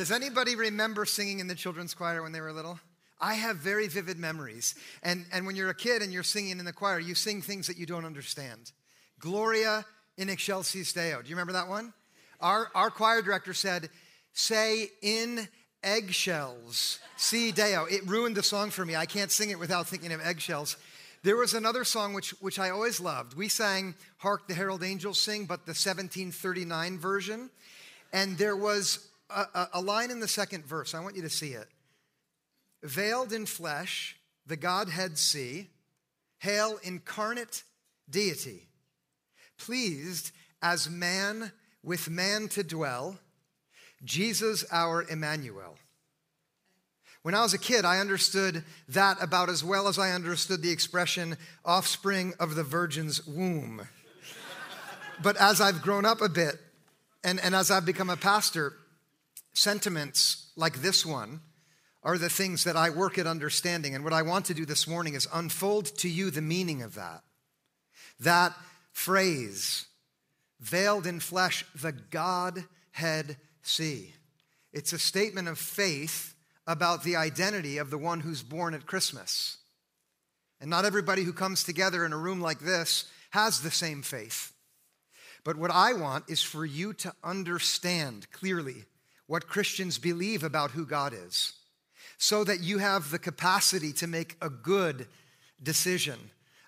Does anybody remember singing in the children's choir when they were little? I have very vivid memories. And, and when you're a kid and you're singing in the choir, you sing things that you don't understand. Gloria in excelsis Deo. Do you remember that one? Our, our choir director said, say in eggshells, si Deo. It ruined the song for me. I can't sing it without thinking of eggshells. There was another song which, which I always loved. We sang Hark the Herald Angels Sing, but the 1739 version. And there was a, a, line in the second verse. I want you to see it. Veiled in flesh, the Godhead see, hail incarnate deity, pleased as man with man to dwell, Jesus our Emmanuel. When I was a kid, I understood that about as well as I understood the expression offspring of the virgin's womb. but as I've grown up a bit, and, and as I've become a pastor, sentiments like this one are the things that I work at understanding. And what I want to do this morning is unfold to you the meaning of that. That phrase, veiled in flesh, the Godhead see. It's a statement of faith about the identity of the one who's born at Christmas. And not everybody who comes together in a room like this has the same faith. But what I want is for you to understand clearly what Christians believe about who God is so that you have the capacity to make a good decision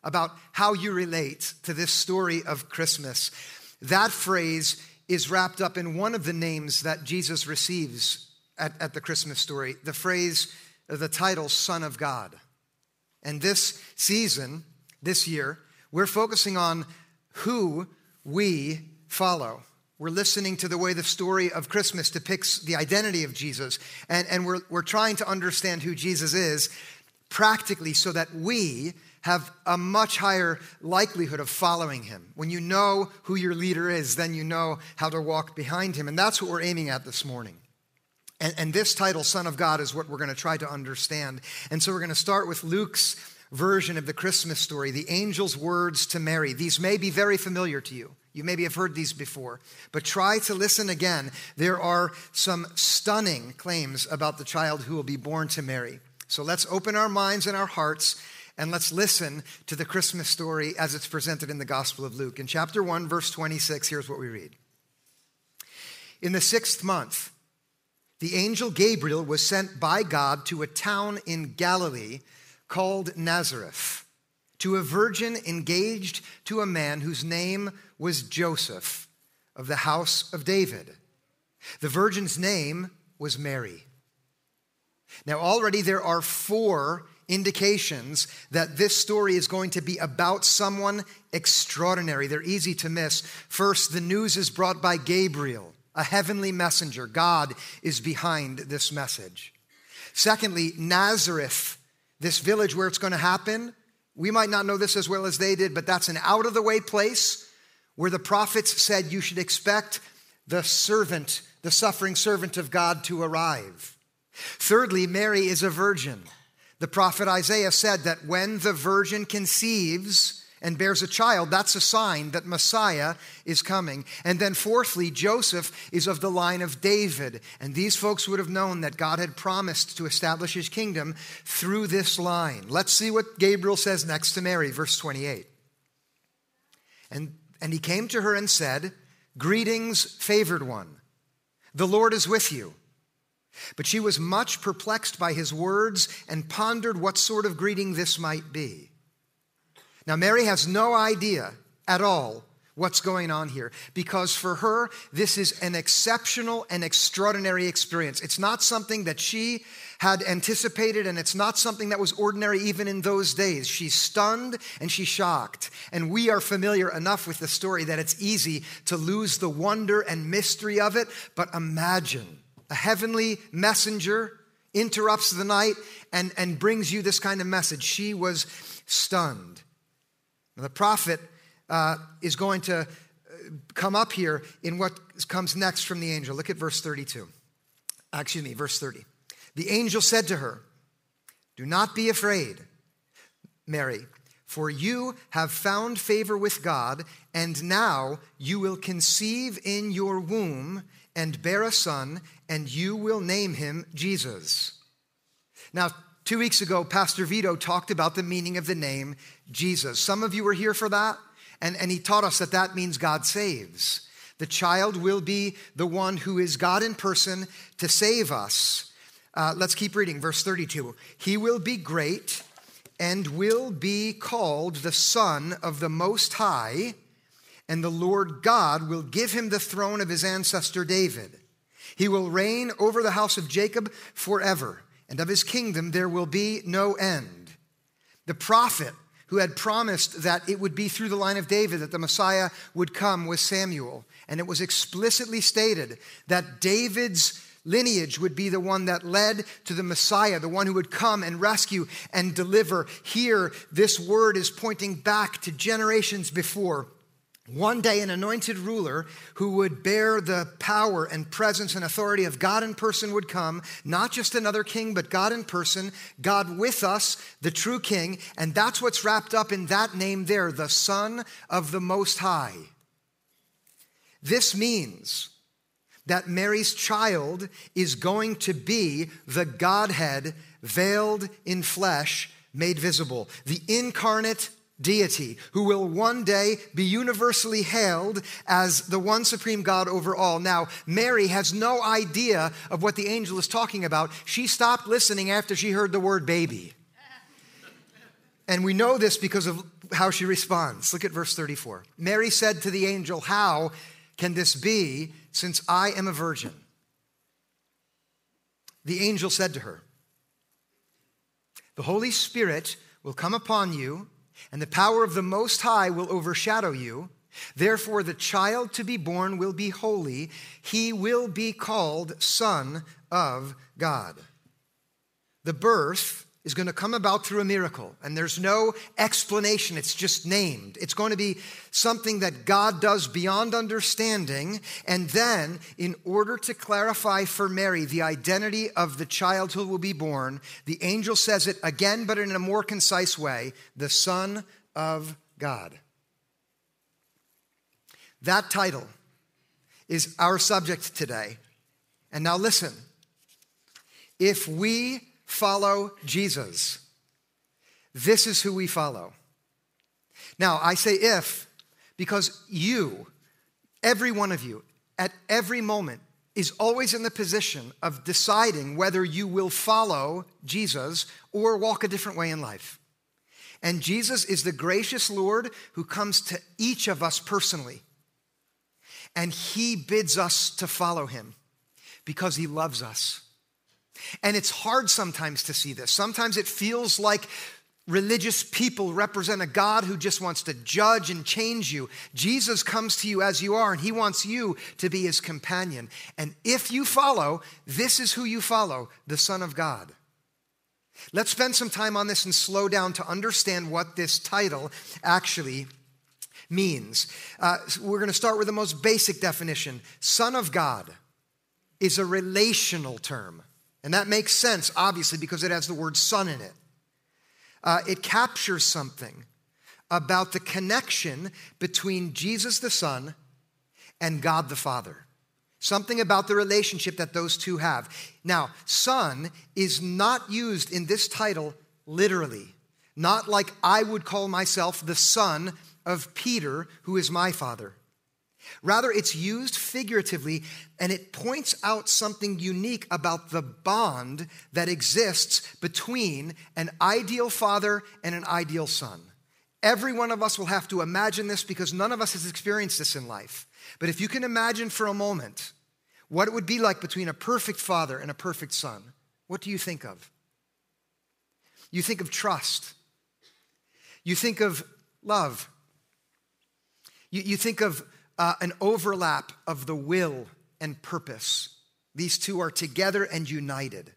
about how you relate to this story of Christmas. That phrase is wrapped up in one of the names that Jesus receives at, at the Christmas story the phrase, the title, Son of God. And this season, this year, we're focusing on who we follow. We're listening to the way the story of Christmas depicts the identity of Jesus, and, and we're, we're trying to understand who Jesus is practically so that we have a much higher likelihood of following him. When you know who your leader is, then you know how to walk behind him. And that's what we're aiming at this morning. And, and this title, Son of God, is what we're going to try to understand. And so we're going to start with Luke's version of the Christmas story, the angel's words to Mary. These may be very familiar to you. You maybe have heard these before, but try to listen again. There are some stunning claims about the child who will be born to Mary. So let's open our minds and our hearts and let's listen to the Christmas story as it's presented in the Gospel of Luke. In chapter 1, verse 26, here's what we read In the sixth month, the angel Gabriel was sent by God to a town in Galilee called Nazareth to a virgin engaged to a man whose name was Joseph of the house of David. The virgin's name was Mary. Now, already there are four indications that this story is going to be about someone extraordinary. They're easy to miss. First, the news is brought by Gabriel, a heavenly messenger. God is behind this message. Secondly, Nazareth, this village where it's going to happen, we might not know this as well as they did, but that's an out of the way place where the prophets said you should expect the servant, the suffering servant of God to arrive. Thirdly, Mary is a virgin. The prophet Isaiah said that when the virgin conceives, and bears a child, that's a sign that Messiah is coming. And then, fourthly, Joseph is of the line of David. And these folks would have known that God had promised to establish his kingdom through this line. Let's see what Gabriel says next to Mary, verse 28. And, and he came to her and said, Greetings, favored one. The Lord is with you. But she was much perplexed by his words and pondered what sort of greeting this might be. Now, Mary has no idea at all what's going on here because for her, this is an exceptional and extraordinary experience. It's not something that she had anticipated, and it's not something that was ordinary even in those days. She's stunned and she's shocked. And we are familiar enough with the story that it's easy to lose the wonder and mystery of it. But imagine a heavenly messenger interrupts the night and, and brings you this kind of message. She was stunned. Now, the prophet uh, is going to uh, come up here in what comes next from the angel. Look at verse 32. Excuse me, verse 30. The angel said to her, Do not be afraid, Mary, for you have found favor with God, and now you will conceive in your womb and bear a son, and you will name him Jesus. Now, two weeks ago, Pastor Vito talked about the meaning of the name Jesus. Some of you were here for that, and, and he taught us that that means God saves. The child will be the one who is God in person to save us. Uh, let's keep reading, verse 32. He will be great and will be called the Son of the Most High, and the Lord God will give him the throne of his ancestor David. He will reign over the house of Jacob forever, and of his kingdom there will be no end. The prophet who had promised that it would be through the line of David that the Messiah would come was Samuel. And it was explicitly stated that David's lineage would be the one that led to the Messiah, the one who would come and rescue and deliver. Here, this word is pointing back to generations before. One day, an anointed ruler who would bear the power and presence and authority of God in person would come, not just another king, but God in person, God with us, the true king. And that's what's wrapped up in that name there, the Son of the Most High. This means that Mary's child is going to be the Godhead veiled in flesh, made visible, the incarnate deity who will one day be universally hailed as the one supreme God over all. Now, Mary has no idea of what the angel is talking about. She stopped listening after she heard the word baby. And we know this because of how she responds. Look at verse 34. Mary said to the angel, How can this be since I am a virgin? The angel said to her, The Holy Spirit will come upon you, and the power of the Most High will overshadow you. Therefore, the child to be born will be holy. He will be called Son of God. The birth is going to come about through a miracle, and there's no explanation. It's just named. It's going to be something that God does beyond understanding. And then, in order to clarify for Mary the identity of the child who will be born, the angel says it again, but in a more concise way the Son of God. That title is our subject today. And now, listen if we follow Jesus. This is who we follow. Now, I say if because you, every one of you, at every moment, is always in the position of deciding whether you will follow Jesus or walk a different way in life. And Jesus is the gracious Lord who comes to each of us personally. And he bids us to follow him because he loves us. And it's hard sometimes to see this. Sometimes it feels like religious people represent a God who just wants to judge and change you. Jesus comes to you as you are, and he wants you to be his companion. And if you follow, this is who you follow the Son of God. Let's spend some time on this and slow down to understand what this title actually means. Uh, we're going to start with the most basic definition Son of God is a relational term. And that makes sense, obviously, because it has the word son in it. Uh, it captures something about the connection between Jesus the Son and God the Father. Something about the relationship that those two have. Now, son is not used in this title literally, not like I would call myself the son of Peter, who is my father. Rather, it's used figuratively and it points out something unique about the bond that exists between an ideal father and an ideal son. Every one of us will have to imagine this because none of us has experienced this in life. But if you can imagine for a moment what it would be like between a perfect father and a perfect son, what do you think of? You think of trust. You think of love. You, you think of uh, an overlap of the will and purpose. These two are together and united.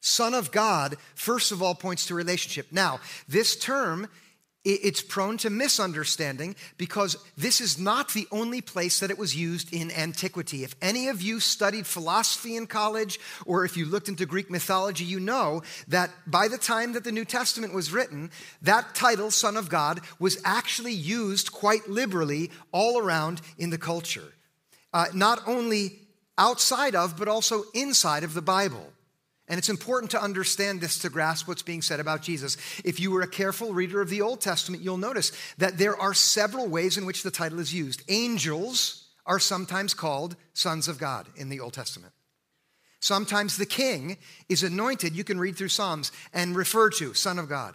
Son of God, first of all, points to relationship. Now, this term it's prone to misunderstanding because this is not the only place that it was used in antiquity. If any of you studied philosophy in college or if you looked into Greek mythology, you know that by the time that the New Testament was written, that title, Son of God, was actually used quite liberally all around in the culture. uh, not only outside of, but also inside of the Bible. And it's important to understand this to grasp what's being said about Jesus. If you were a careful reader of the Old Testament, you'll notice that there are several ways in which the title is used. Angels are sometimes called sons of God in the Old Testament. Sometimes the king is anointed, you can read through Psalms, and refer to Son of God.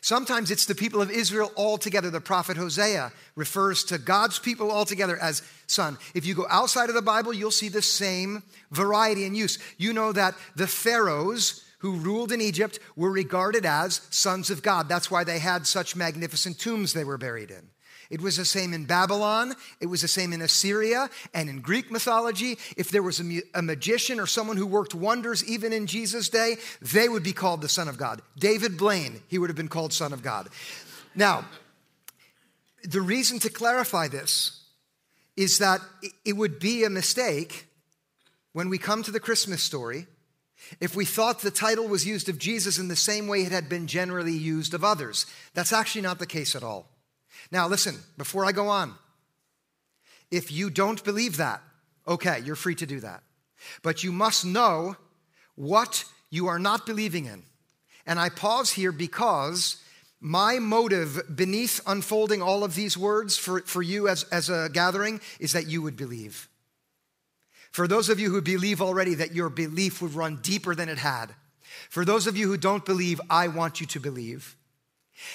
Sometimes it's the people of Israel altogether. The prophet Hosea refers to God's people altogether as son. If you go outside of the Bible, you'll see the same variety in use. You know that the pharaohs who ruled in Egypt were regarded as sons of God. That's why they had such magnificent tombs they were buried in. It was the same in Babylon, it was the same in Assyria, and in Greek mythology. If there was a, a, magician or someone who worked wonders even in Jesus' day, they would be called the Son of God. David Blaine, he would have been called Son of God. Now, the reason to clarify this is that it would be a mistake when we come to the Christmas story if we thought the title was used of Jesus in the same way it had been generally used of others. That's actually not the case at all. Now, listen, before I go on, if you don't believe that, okay, you're free to do that. But you must know what you are not believing in. And I pause here because my motive beneath unfolding all of these words for, for you as, as a gathering is that you would believe. For those of you who believe already, that your belief would run deeper than it had. For those of you who don't believe, I want you to believe.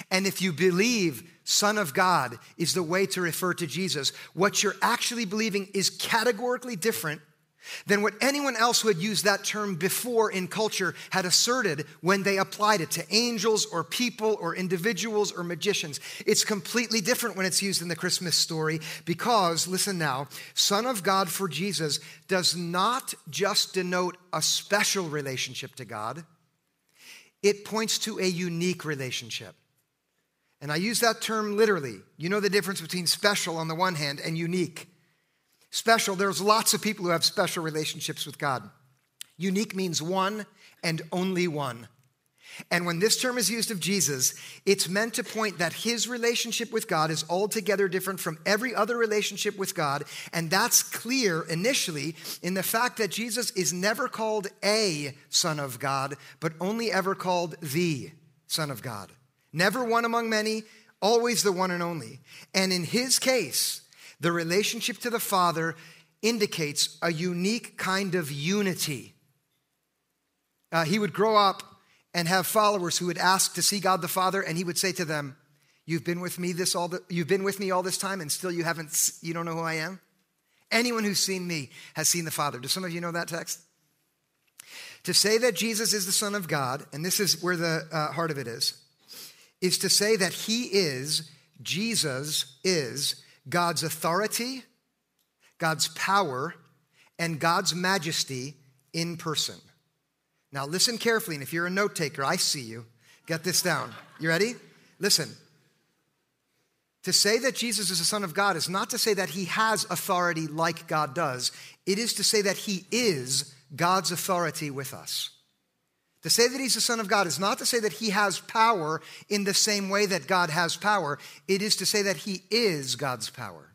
And if you believe Son of God is the way to refer to Jesus, what you're actually believing is categorically different than what anyone else who had used that term before in culture had asserted when they applied it to angels or people or individuals or magicians. It's completely different when it's used in the Christmas story because, listen now, Son of God for Jesus does not just denote a special relationship to God, it points to a unique relationship. And I use that term literally. You know the difference between special on the one hand and unique. Special, there's lots of people who have special relationships with God. Unique means one and only one. And when this term is used of Jesus, it's meant to point that his relationship with God is altogether different from every other relationship with God. And that's clear initially in the fact that Jesus is never called a Son of God, but only ever called the Son of God. Never one among many, always the one and only. And in his case, the relationship to the Father indicates a unique kind of unity. Uh, he would grow up and have followers who would ask to see God the Father, and he would say to them, "You've been with me this all. The, you've been with me all this time, and still you haven't. You don't know who I am. Anyone who's seen me has seen the Father." Do some of you know that text? To say that Jesus is the Son of God, and this is where the uh, heart of it is is to say that he is, Jesus is, God's authority, God's power, and God's majesty in person. Now, listen carefully, and if you're a note taker, I see you. Get this down. You ready? Listen. To say that Jesus is the Son of God is not to say that he has authority like God does, it is to say that he is God's authority with us. To say that he's the Son of God is not to say that he has power in the same way that God has power. It is to say that he is God's power.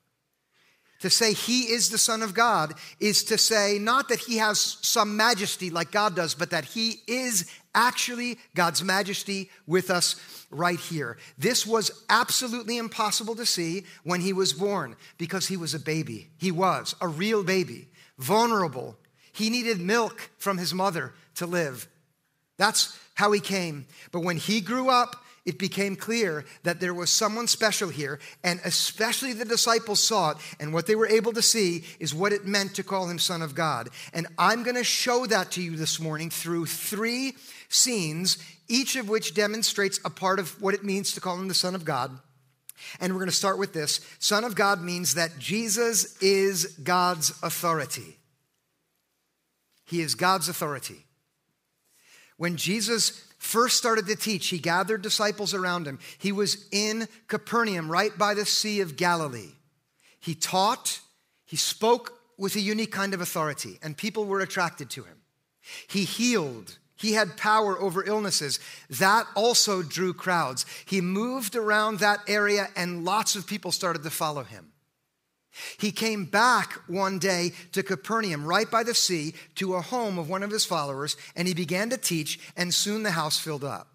To say he is the Son of God is to say not that he has some majesty like God does, but that he is actually God's majesty with us right here. This was absolutely impossible to see when he was born because he was a baby. He was a real baby, vulnerable. He needed milk from his mother to live. That's how he came. But when he grew up, it became clear that there was someone special here, and especially the disciples saw it. And what they were able to see is what it meant to call him Son of God. And I'm going to show that to you this morning through three scenes, each of which demonstrates a part of what it means to call him the Son of God. And we're going to start with this Son of God means that Jesus is God's authority. He is God's authority. When Jesus first started to teach, he gathered disciples around him. He was in Capernaum, right by the Sea of Galilee. He taught, he spoke with a unique kind of authority, and people were attracted to him. He healed, he had power over illnesses. That also drew crowds. He moved around that area, and lots of people started to follow him. He came back one day to Capernaum, right by the sea, to a home of one of his followers, and he began to teach, and soon the house filled up.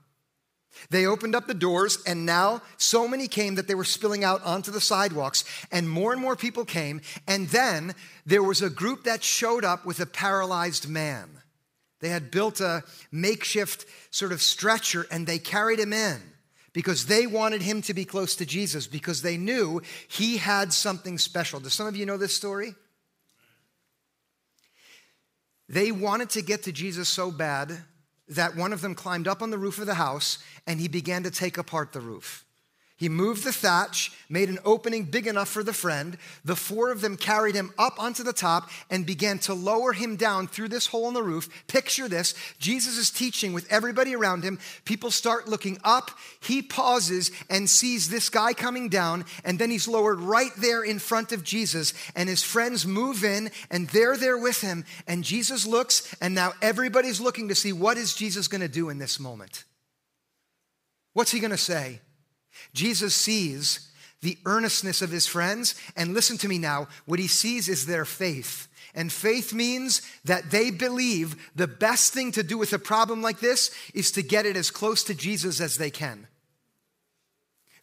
They opened up the doors, and now so many came that they were spilling out onto the sidewalks, and more and more people came. And then there was a group that showed up with a paralyzed man. They had built a makeshift sort of stretcher, and they carried him in because they wanted him to be close to Jesus because they knew he had something special. Do some of you know this story? They wanted to get to Jesus so bad that one of them climbed up on the roof of the house and he began to take apart the roof. He moved the thatch, made an opening big enough for the friend. The four of them carried him up onto the top and began to lower him down through this hole in the roof. Picture this Jesus is teaching with everybody around him. People start looking up. He pauses and sees this guy coming down, and then he's lowered right there in front of Jesus. And his friends move in, and they're there with him. And Jesus looks, and now everybody's looking to see what is Jesus going to do in this moment. What's he going to say? Jesus sees the earnestness of his friends, and listen to me now, what he sees is their faith. And faith means that they believe the best thing to do with a problem like this is to get it as close to Jesus as they can.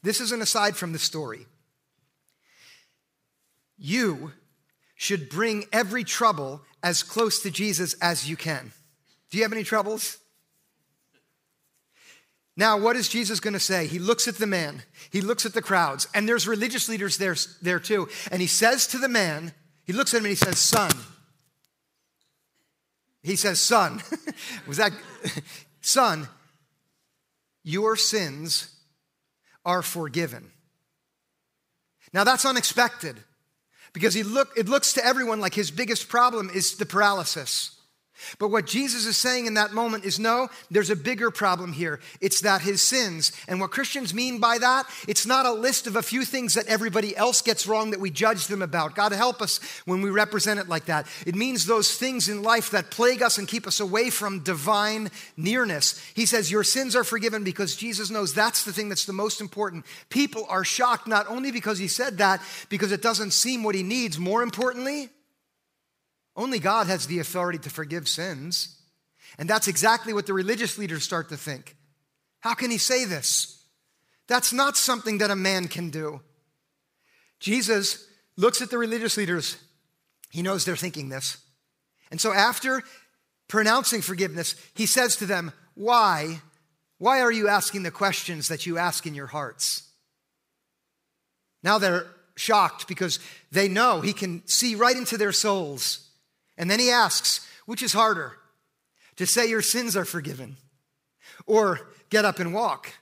This is an aside from the story. You should bring every trouble as close to Jesus as you can. Do you have any troubles? Now, what is Jesus going to say? He looks at the man, he looks at the crowds, and there's religious leaders there, there too. And he says to the man, he looks at him and he says, Son. He says, Son. Was that, Son, your sins are forgiven. Now, that's unexpected because he look, it looks to everyone like his biggest problem is the paralysis. But what Jesus is saying in that moment is no, there's a bigger problem here. It's that his sins. And what Christians mean by that, it's not a list of a few things that everybody else gets wrong that we judge them about. God help us when we represent it like that. It means those things in life that plague us and keep us away from divine nearness. He says, Your sins are forgiven because Jesus knows that's the thing that's the most important. People are shocked not only because he said that, because it doesn't seem what he needs. More importantly, only God has the authority to forgive sins. And that's exactly what the religious leaders start to think. How can he say this? That's not something that a man can do. Jesus looks at the religious leaders. He knows they're thinking this. And so after pronouncing forgiveness, he says to them, Why? Why are you asking the questions that you ask in your hearts? Now they're shocked because they know he can see right into their souls. And then he asks, which is harder, to say your sins are forgiven or get up and walk?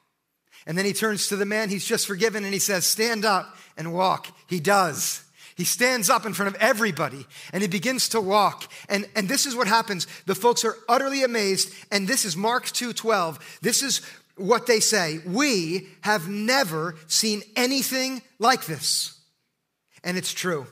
And then he turns to the man he's just forgiven and he says, Stand up and walk. He does. He stands up in front of everybody and he begins to walk. And, and this is what happens. The folks are utterly amazed. And this is Mark 2:12. This is what they say. We have never seen anything like this. And it's true.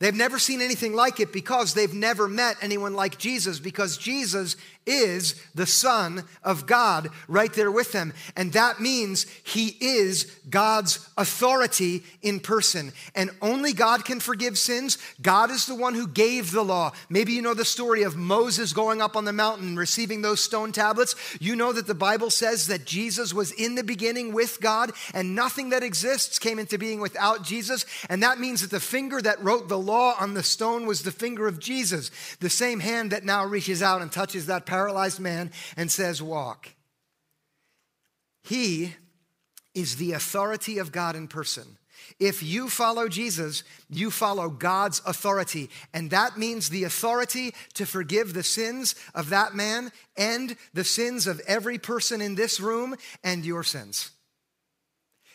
They've never seen anything like it because they've never met anyone like Jesus, because Jesus is the Son of God right there with them. And that means he is God's authority in person. And only God can forgive sins. God is the one who gave the law. Maybe you know the story of Moses going up on the mountain, receiving those stone tablets. You know that the Bible says that Jesus was in the beginning with God, and nothing that exists came into being without Jesus. And that means that the finger that wrote the law on the stone was the finger of Jesus, the same hand that now reaches out and touches that paralyzed man and says, Walk. He is the authority of God in person. If you follow Jesus, you follow God's authority. And that means the authority to forgive the sins of that man and the sins of every person in this room and your sins.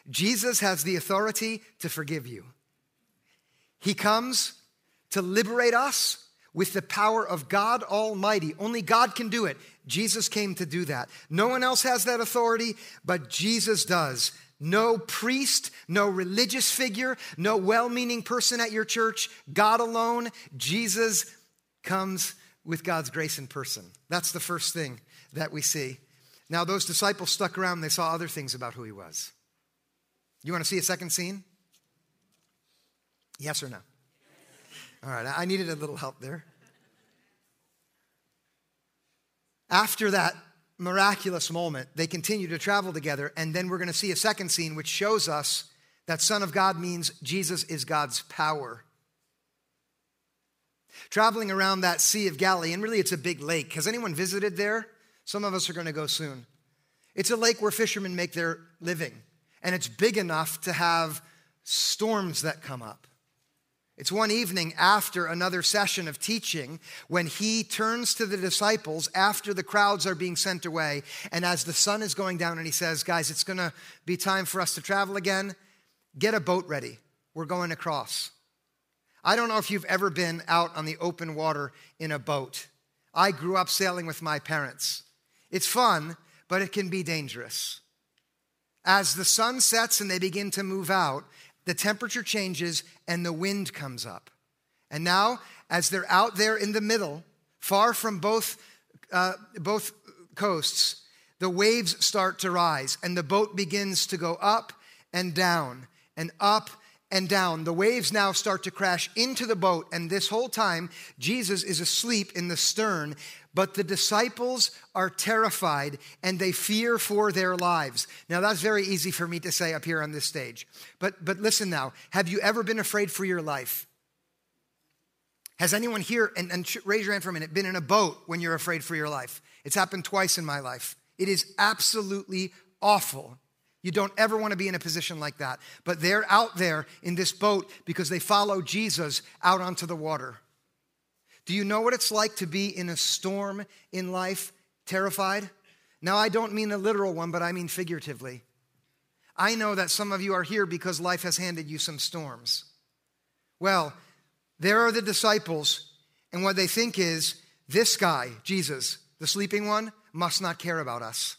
Jesus has the authority to forgive you. He comes to liberate us with the power of God Almighty. Only God can do it. Jesus came to do that. No one else has that authority, but Jesus does. No priest, no religious figure, no well meaning person at your church, God alone. Jesus comes with God's grace in person. That's the first thing that we see. Now, those disciples stuck around, they saw other things about who he was. You want to see a second scene? Yes or no? All right, I needed a little help there. After that miraculous moment, they continue to travel together, and then we're going to see a second scene which shows us that Son of God means Jesus is God's power. Traveling around that Sea of Galilee, and really it's a big lake. Has anyone visited there? Some of us are going to go soon. It's a lake where fishermen make their living, and it's big enough to have storms that come up. It's one evening after another session of teaching when he turns to the disciples after the crowds are being sent away. And as the sun is going down, and he says, Guys, it's going to be time for us to travel again. Get a boat ready. We're going across. I don't know if you've ever been out on the open water in a boat. I grew up sailing with my parents. It's fun, but it can be dangerous. As the sun sets and they begin to move out, the temperature changes and the wind comes up. And now, as they're out there in the middle, far from both, uh, both coasts, the waves start to rise and the boat begins to go up and down and up and down. The waves now start to crash into the boat, and this whole time, Jesus is asleep in the stern, but the disciples are terrified and they fear for their lives. Now, that's very easy for me to say up here on this stage. But, but listen now have you ever been afraid for your life? Has anyone here, and, and raise your hand for a minute, been in a boat when you're afraid for your life? It's happened twice in my life. It is absolutely awful. You don't ever want to be in a position like that. But they're out there in this boat because they follow Jesus out onto the water. Do you know what it's like to be in a storm in life, terrified? Now, I don't mean a literal one, but I mean figuratively. I know that some of you are here because life has handed you some storms. Well, there are the disciples, and what they think is this guy, Jesus, the sleeping one, must not care about us.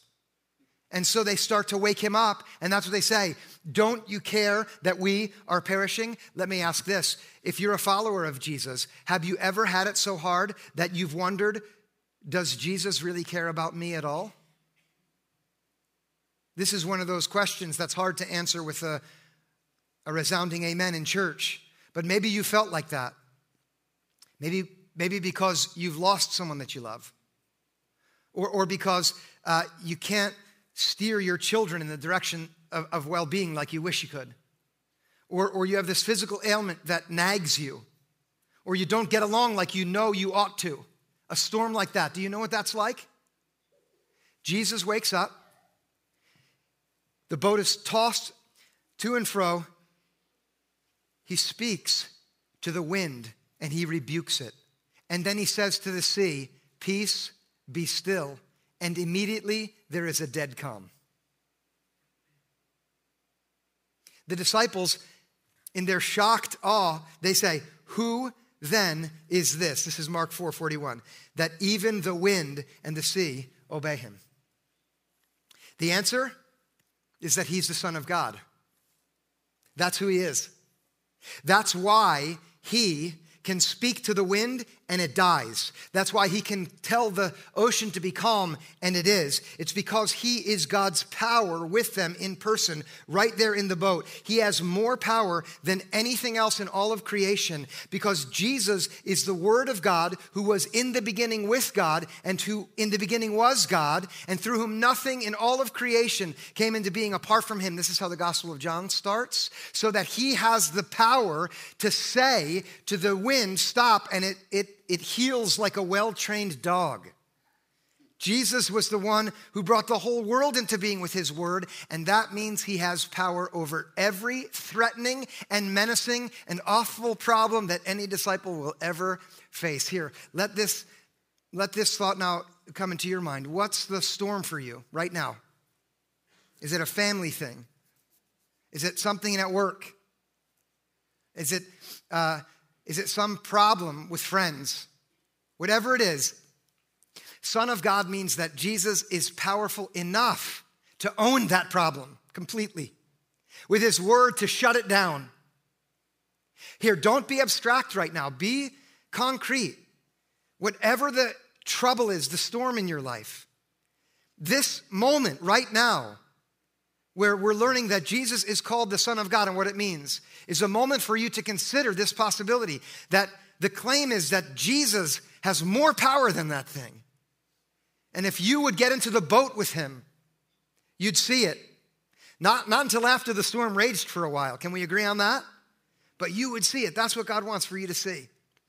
And so they start to wake him up, and that's what they say. Don't you care that we are perishing? Let me ask this. If you're a follower of Jesus, have you ever had it so hard that you've wondered, does Jesus really care about me at all? This is one of those questions that's hard to answer with a, a resounding amen in church. But maybe you felt like that. Maybe, maybe because you've lost someone that you love, or, or because uh, you can't steer your children in the direction of, of well being like you wish you could. Or, or you have this physical ailment that nags you. Or you don't get along like you know you ought to. A storm like that. Do you know what that's like? Jesus wakes up. The boat is tossed to and fro. He speaks to the wind and he rebukes it. And then he says to the sea, Peace, be still. And immediately there is a dead calm. The disciples, in their shocked awe, they say, Who then is this? This is Mark 4 41, that even the wind and the sea obey him. The answer is that he's the Son of God. That's who he is. That's why he can speak to the wind and it dies. That's why he can tell the ocean to be calm and it is. It's because he is God's power with them in person, right there in the boat. He has more power than anything else in all of creation because Jesus is the Word of God who was in the beginning with God and who in the beginning was God and through whom nothing in all of creation came into being apart from him. This is how the Gospel of John starts. So that he has the power to say to the wind, stop, and it, it it heels like a well trained dog. Jesus was the one who brought the whole world into being with his word, and that means he has power over every threatening and menacing and awful problem that any disciple will ever face. Here, let this, let this thought now come into your mind. What's the storm for you right now? Is it a family thing? Is it something at work? Is it uh, is it some problem with friends? Whatever it is, Son of God means that Jesus is powerful enough to own that problem completely, with his word to shut it down. Here, don't be abstract right now, be concrete. Whatever the trouble is, the storm in your life, this moment right now, where we're learning that Jesus is called the Son of God and what it means, is a moment for you to consider this possibility that the claim is that Jesus has more power than that thing. And if you would get into the boat with him, you'd see it. Not, not until after the storm raged for a while. Can we agree on that? But you would see it. That's what God wants for you to see.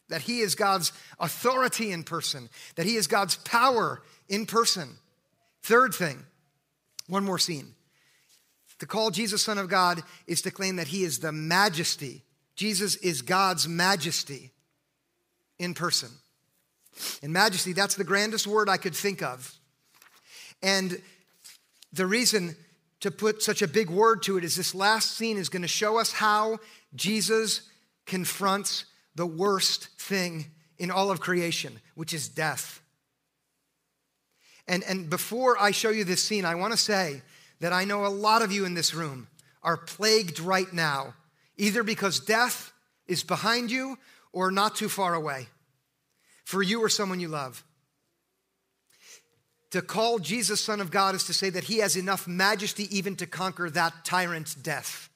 That He is God's authority in person, that He is God's power in person. Third thing, one more scene. To call Jesus Son of God is to claim that He is the majesty. Jesus is God's majesty in person. And majesty, that's the grandest word I could think of. And the reason to put such a big word to it is this last scene is going to show us how Jesus confronts the worst thing in all of creation, which is death. And, and before I show you this scene, I want to say that I know a lot of you in this room are plagued right now, either because death is behind you or not too far away for you or someone you love. To call Jesus Son of God is to say that he has enough majesty even to conquer that tyrant death.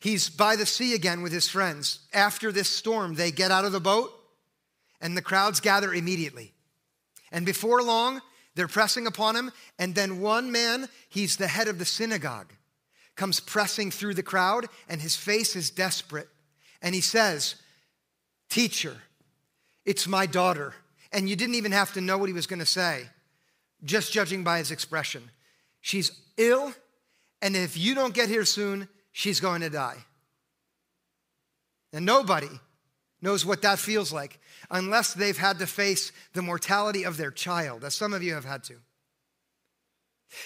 He's by the sea again with his friends. After this storm, they get out of the boat and the crowds gather immediately. And before long, they're pressing upon him. And then one man, he's the head of the synagogue, comes pressing through the crowd, and his face is desperate. And he says, Teacher, it's my daughter. And you didn't even have to know what he was going to say, just judging by his expression. She's ill, and if you don't get here soon, she's going to die. And nobody knows what that feels like unless they've had to face the mortality of their child, as some of you have had to.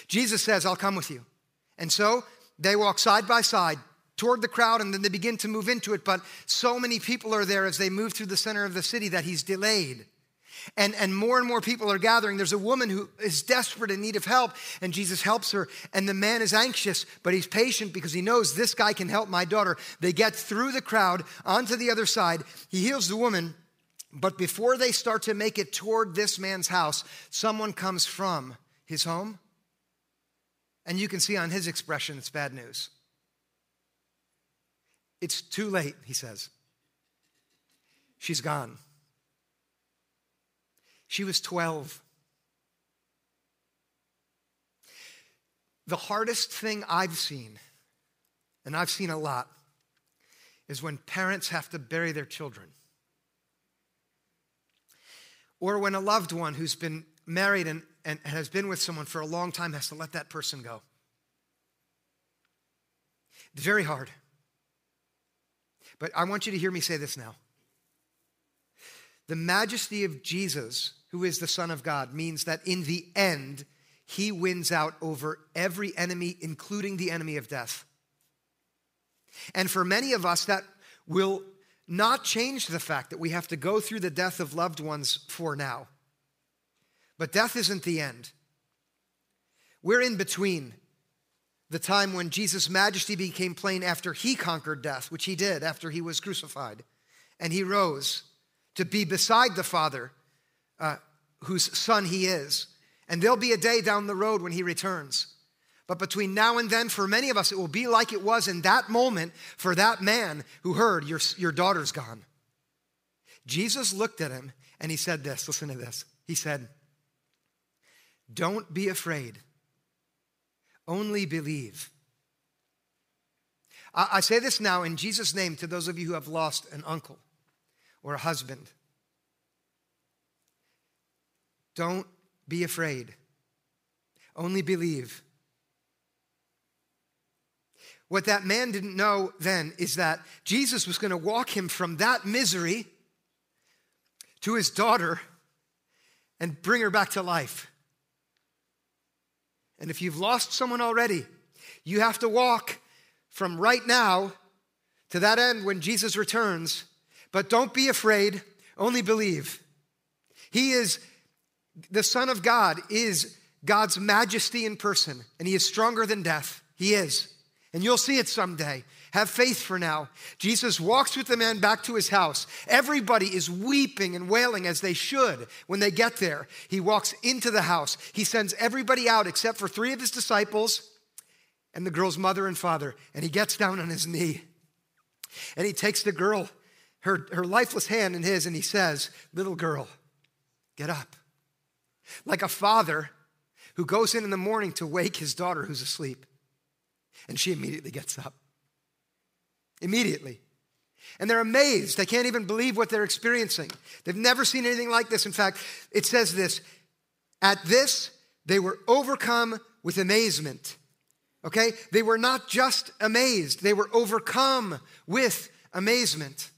Jesus says, I'll come with you. And so they walk side by side toward the crowd and then they begin to move into it. But so many people are there as they move through the center of the city that he's delayed. And, and more and more people are gathering. There's a woman who is desperate in need of help, and Jesus helps her. And the man is anxious, but he's patient because he knows this guy can help my daughter. They get through the crowd onto the other side. He heals the woman, but before they start to make it toward this man's house, someone comes from his home. And you can see on his expression it's bad news. It's too late, he says. She's gone. She was 12. The hardest thing I've seen, and I've seen a lot, is when parents have to bury their children. Or when a loved one who's been married and, and has been with someone for a long time has to let that person go. It's very hard. But I want you to hear me say this now. The majesty of Jesus, who is the Son of God, means that in the end, he wins out over every enemy, including the enemy of death. And for many of us, that will not change the fact that we have to go through the death of loved ones for now. But death isn't the end. We're in between the time when Jesus' majesty became plain after he conquered death, which he did after he was crucified, and he rose to be beside the Father, uh, whose son he is. And there'll be a day down the road when he returns. But between now and then, for many of us, it will be like it was in that moment for that man who heard, Your, your daughter's gone. Jesus looked at him and he said this listen to this. He said, Don't be afraid, only believe. I, I say this now in Jesus' name to those of you who have lost an uncle or a husband. Don't be afraid. Only believe. What that man didn't know then is that Jesus was going to walk him from that misery to his daughter and bring her back to life. And if you've lost someone already, you have to walk from right now to that end when Jesus returns but don't be afraid, only believe. He is the Son of God, is God's majesty in person, and He is stronger than death. He is. And you'll see it someday Have faith for now. Jesus walks with the man back to his house. Everybody is weeping and wailing as they should when they get there. He walks into the house. He sends everybody out except for three of his disciples and the girl's mother and father. And he gets down on his knee and he takes the girl, her, her lifeless hand in his, and he says, Little girl, get up. Like a father who goes in in the morning to wake his daughter who's asleep. And she immediately gets up. Immediately. And they're amazed. They can't even believe what they're experiencing. They've never seen anything like this. In fact, it says this At this, they were overcome with amazement. Okay? They were not just amazed, they were overcome with amazement.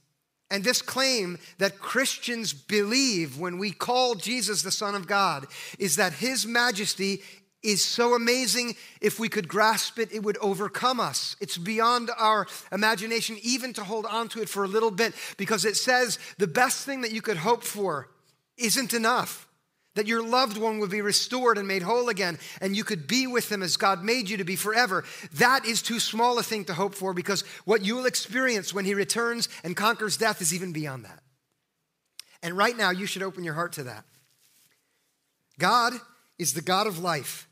And this claim that Christians believe when we call Jesus the Son of God is that His majesty is so amazing, if we could grasp it, it would overcome us. It's beyond our imagination even to hold on to it for a little bit because it says the best thing that you could hope for isn't enough that your loved one would be restored and made whole again, and you could be with them as God made you to be forever. That is too small a thing to hope for because what you'll experience when He returns and conquers death is even beyond that. And right now, you should open your heart to that. God is the God of life,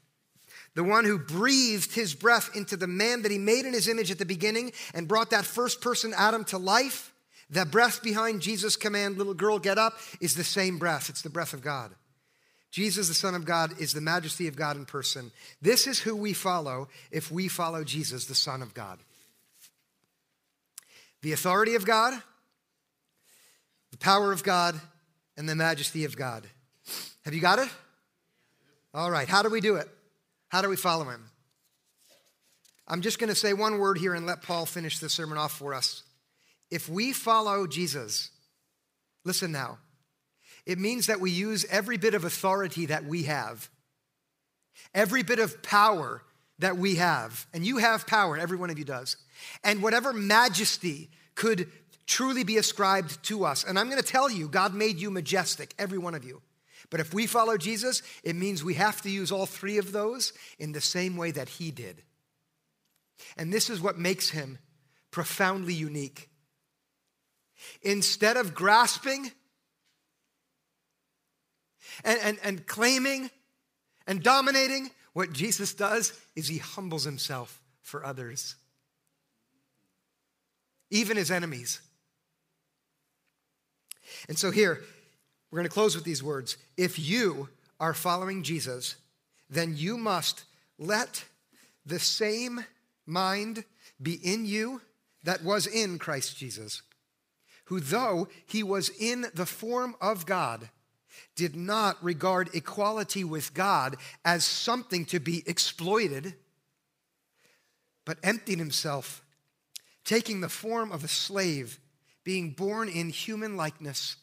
the one who breathed His breath into the man that He made in His image at the beginning and brought that first person, Adam, to life. That breath behind Jesus' command, little girl, get up, is the same breath. It's the breath of God. Jesus, the Son of God, is the majesty of God in person. This is who we follow if we follow Jesus, the Son of God. The authority of God, the power of God, and the majesty of God. Have you got it? All right. How do we do it? How do we follow him? I'm just going to say one word here and let Paul finish the sermon off for us. If we follow Jesus, listen now, it means that we use every bit of authority that we have, every bit of power that we have. And you have power, every one of you does. And whatever majesty could truly be ascribed to us. And I'm going to tell you, God made you majestic, every one of you. But if we follow Jesus, it means we have to use all three of those in the same way that he did. And this is what makes him profoundly unique. Instead of grasping and, and, and claiming and dominating, what Jesus does is he humbles himself for others, even his enemies. And so here, we're going to close with these words. If you are following Jesus, then you must let the same mind be in you that was in Christ Jesus, who, though he was in the form of God, did not regard equality with God as something to be exploited, but emptied himself, taking the form of a slave, being born in human likeness,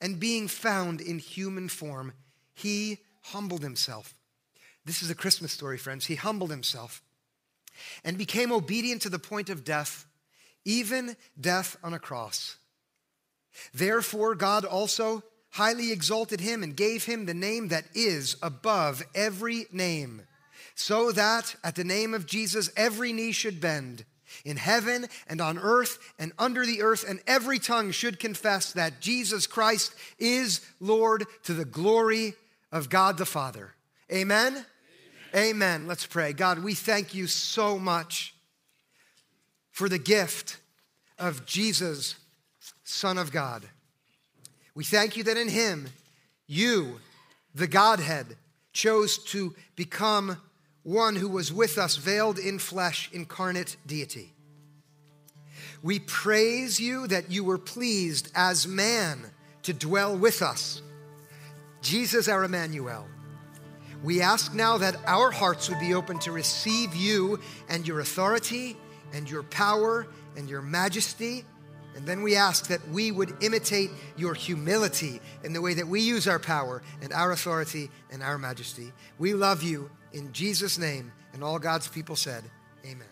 and being found in human form, he humbled himself. This is a Christmas story, friends. He humbled himself and became obedient to the point of death, even death on a cross. Therefore, God also highly exalted him and gave him the name that is above every name, so that at the name of Jesus every knee should bend in heaven and on earth and under the earth, and every tongue should confess that Jesus Christ is Lord to the glory of God the Father. Amen? Amen. Amen. Let's pray. God, we thank you so much for the gift of Jesus, Son of God. We thank you that in him, you, the Godhead, chose to become one who was with us, veiled in flesh, incarnate deity. We praise you that you were pleased as man to dwell with us. Jesus, our Emmanuel. We ask now that our hearts would be open to receive you and your authority and your power and your majesty and then we ask that we would imitate your humility in the way that we use our power and our authority and our majesty. We love you in Jesus' name. And all God's people said, Amen.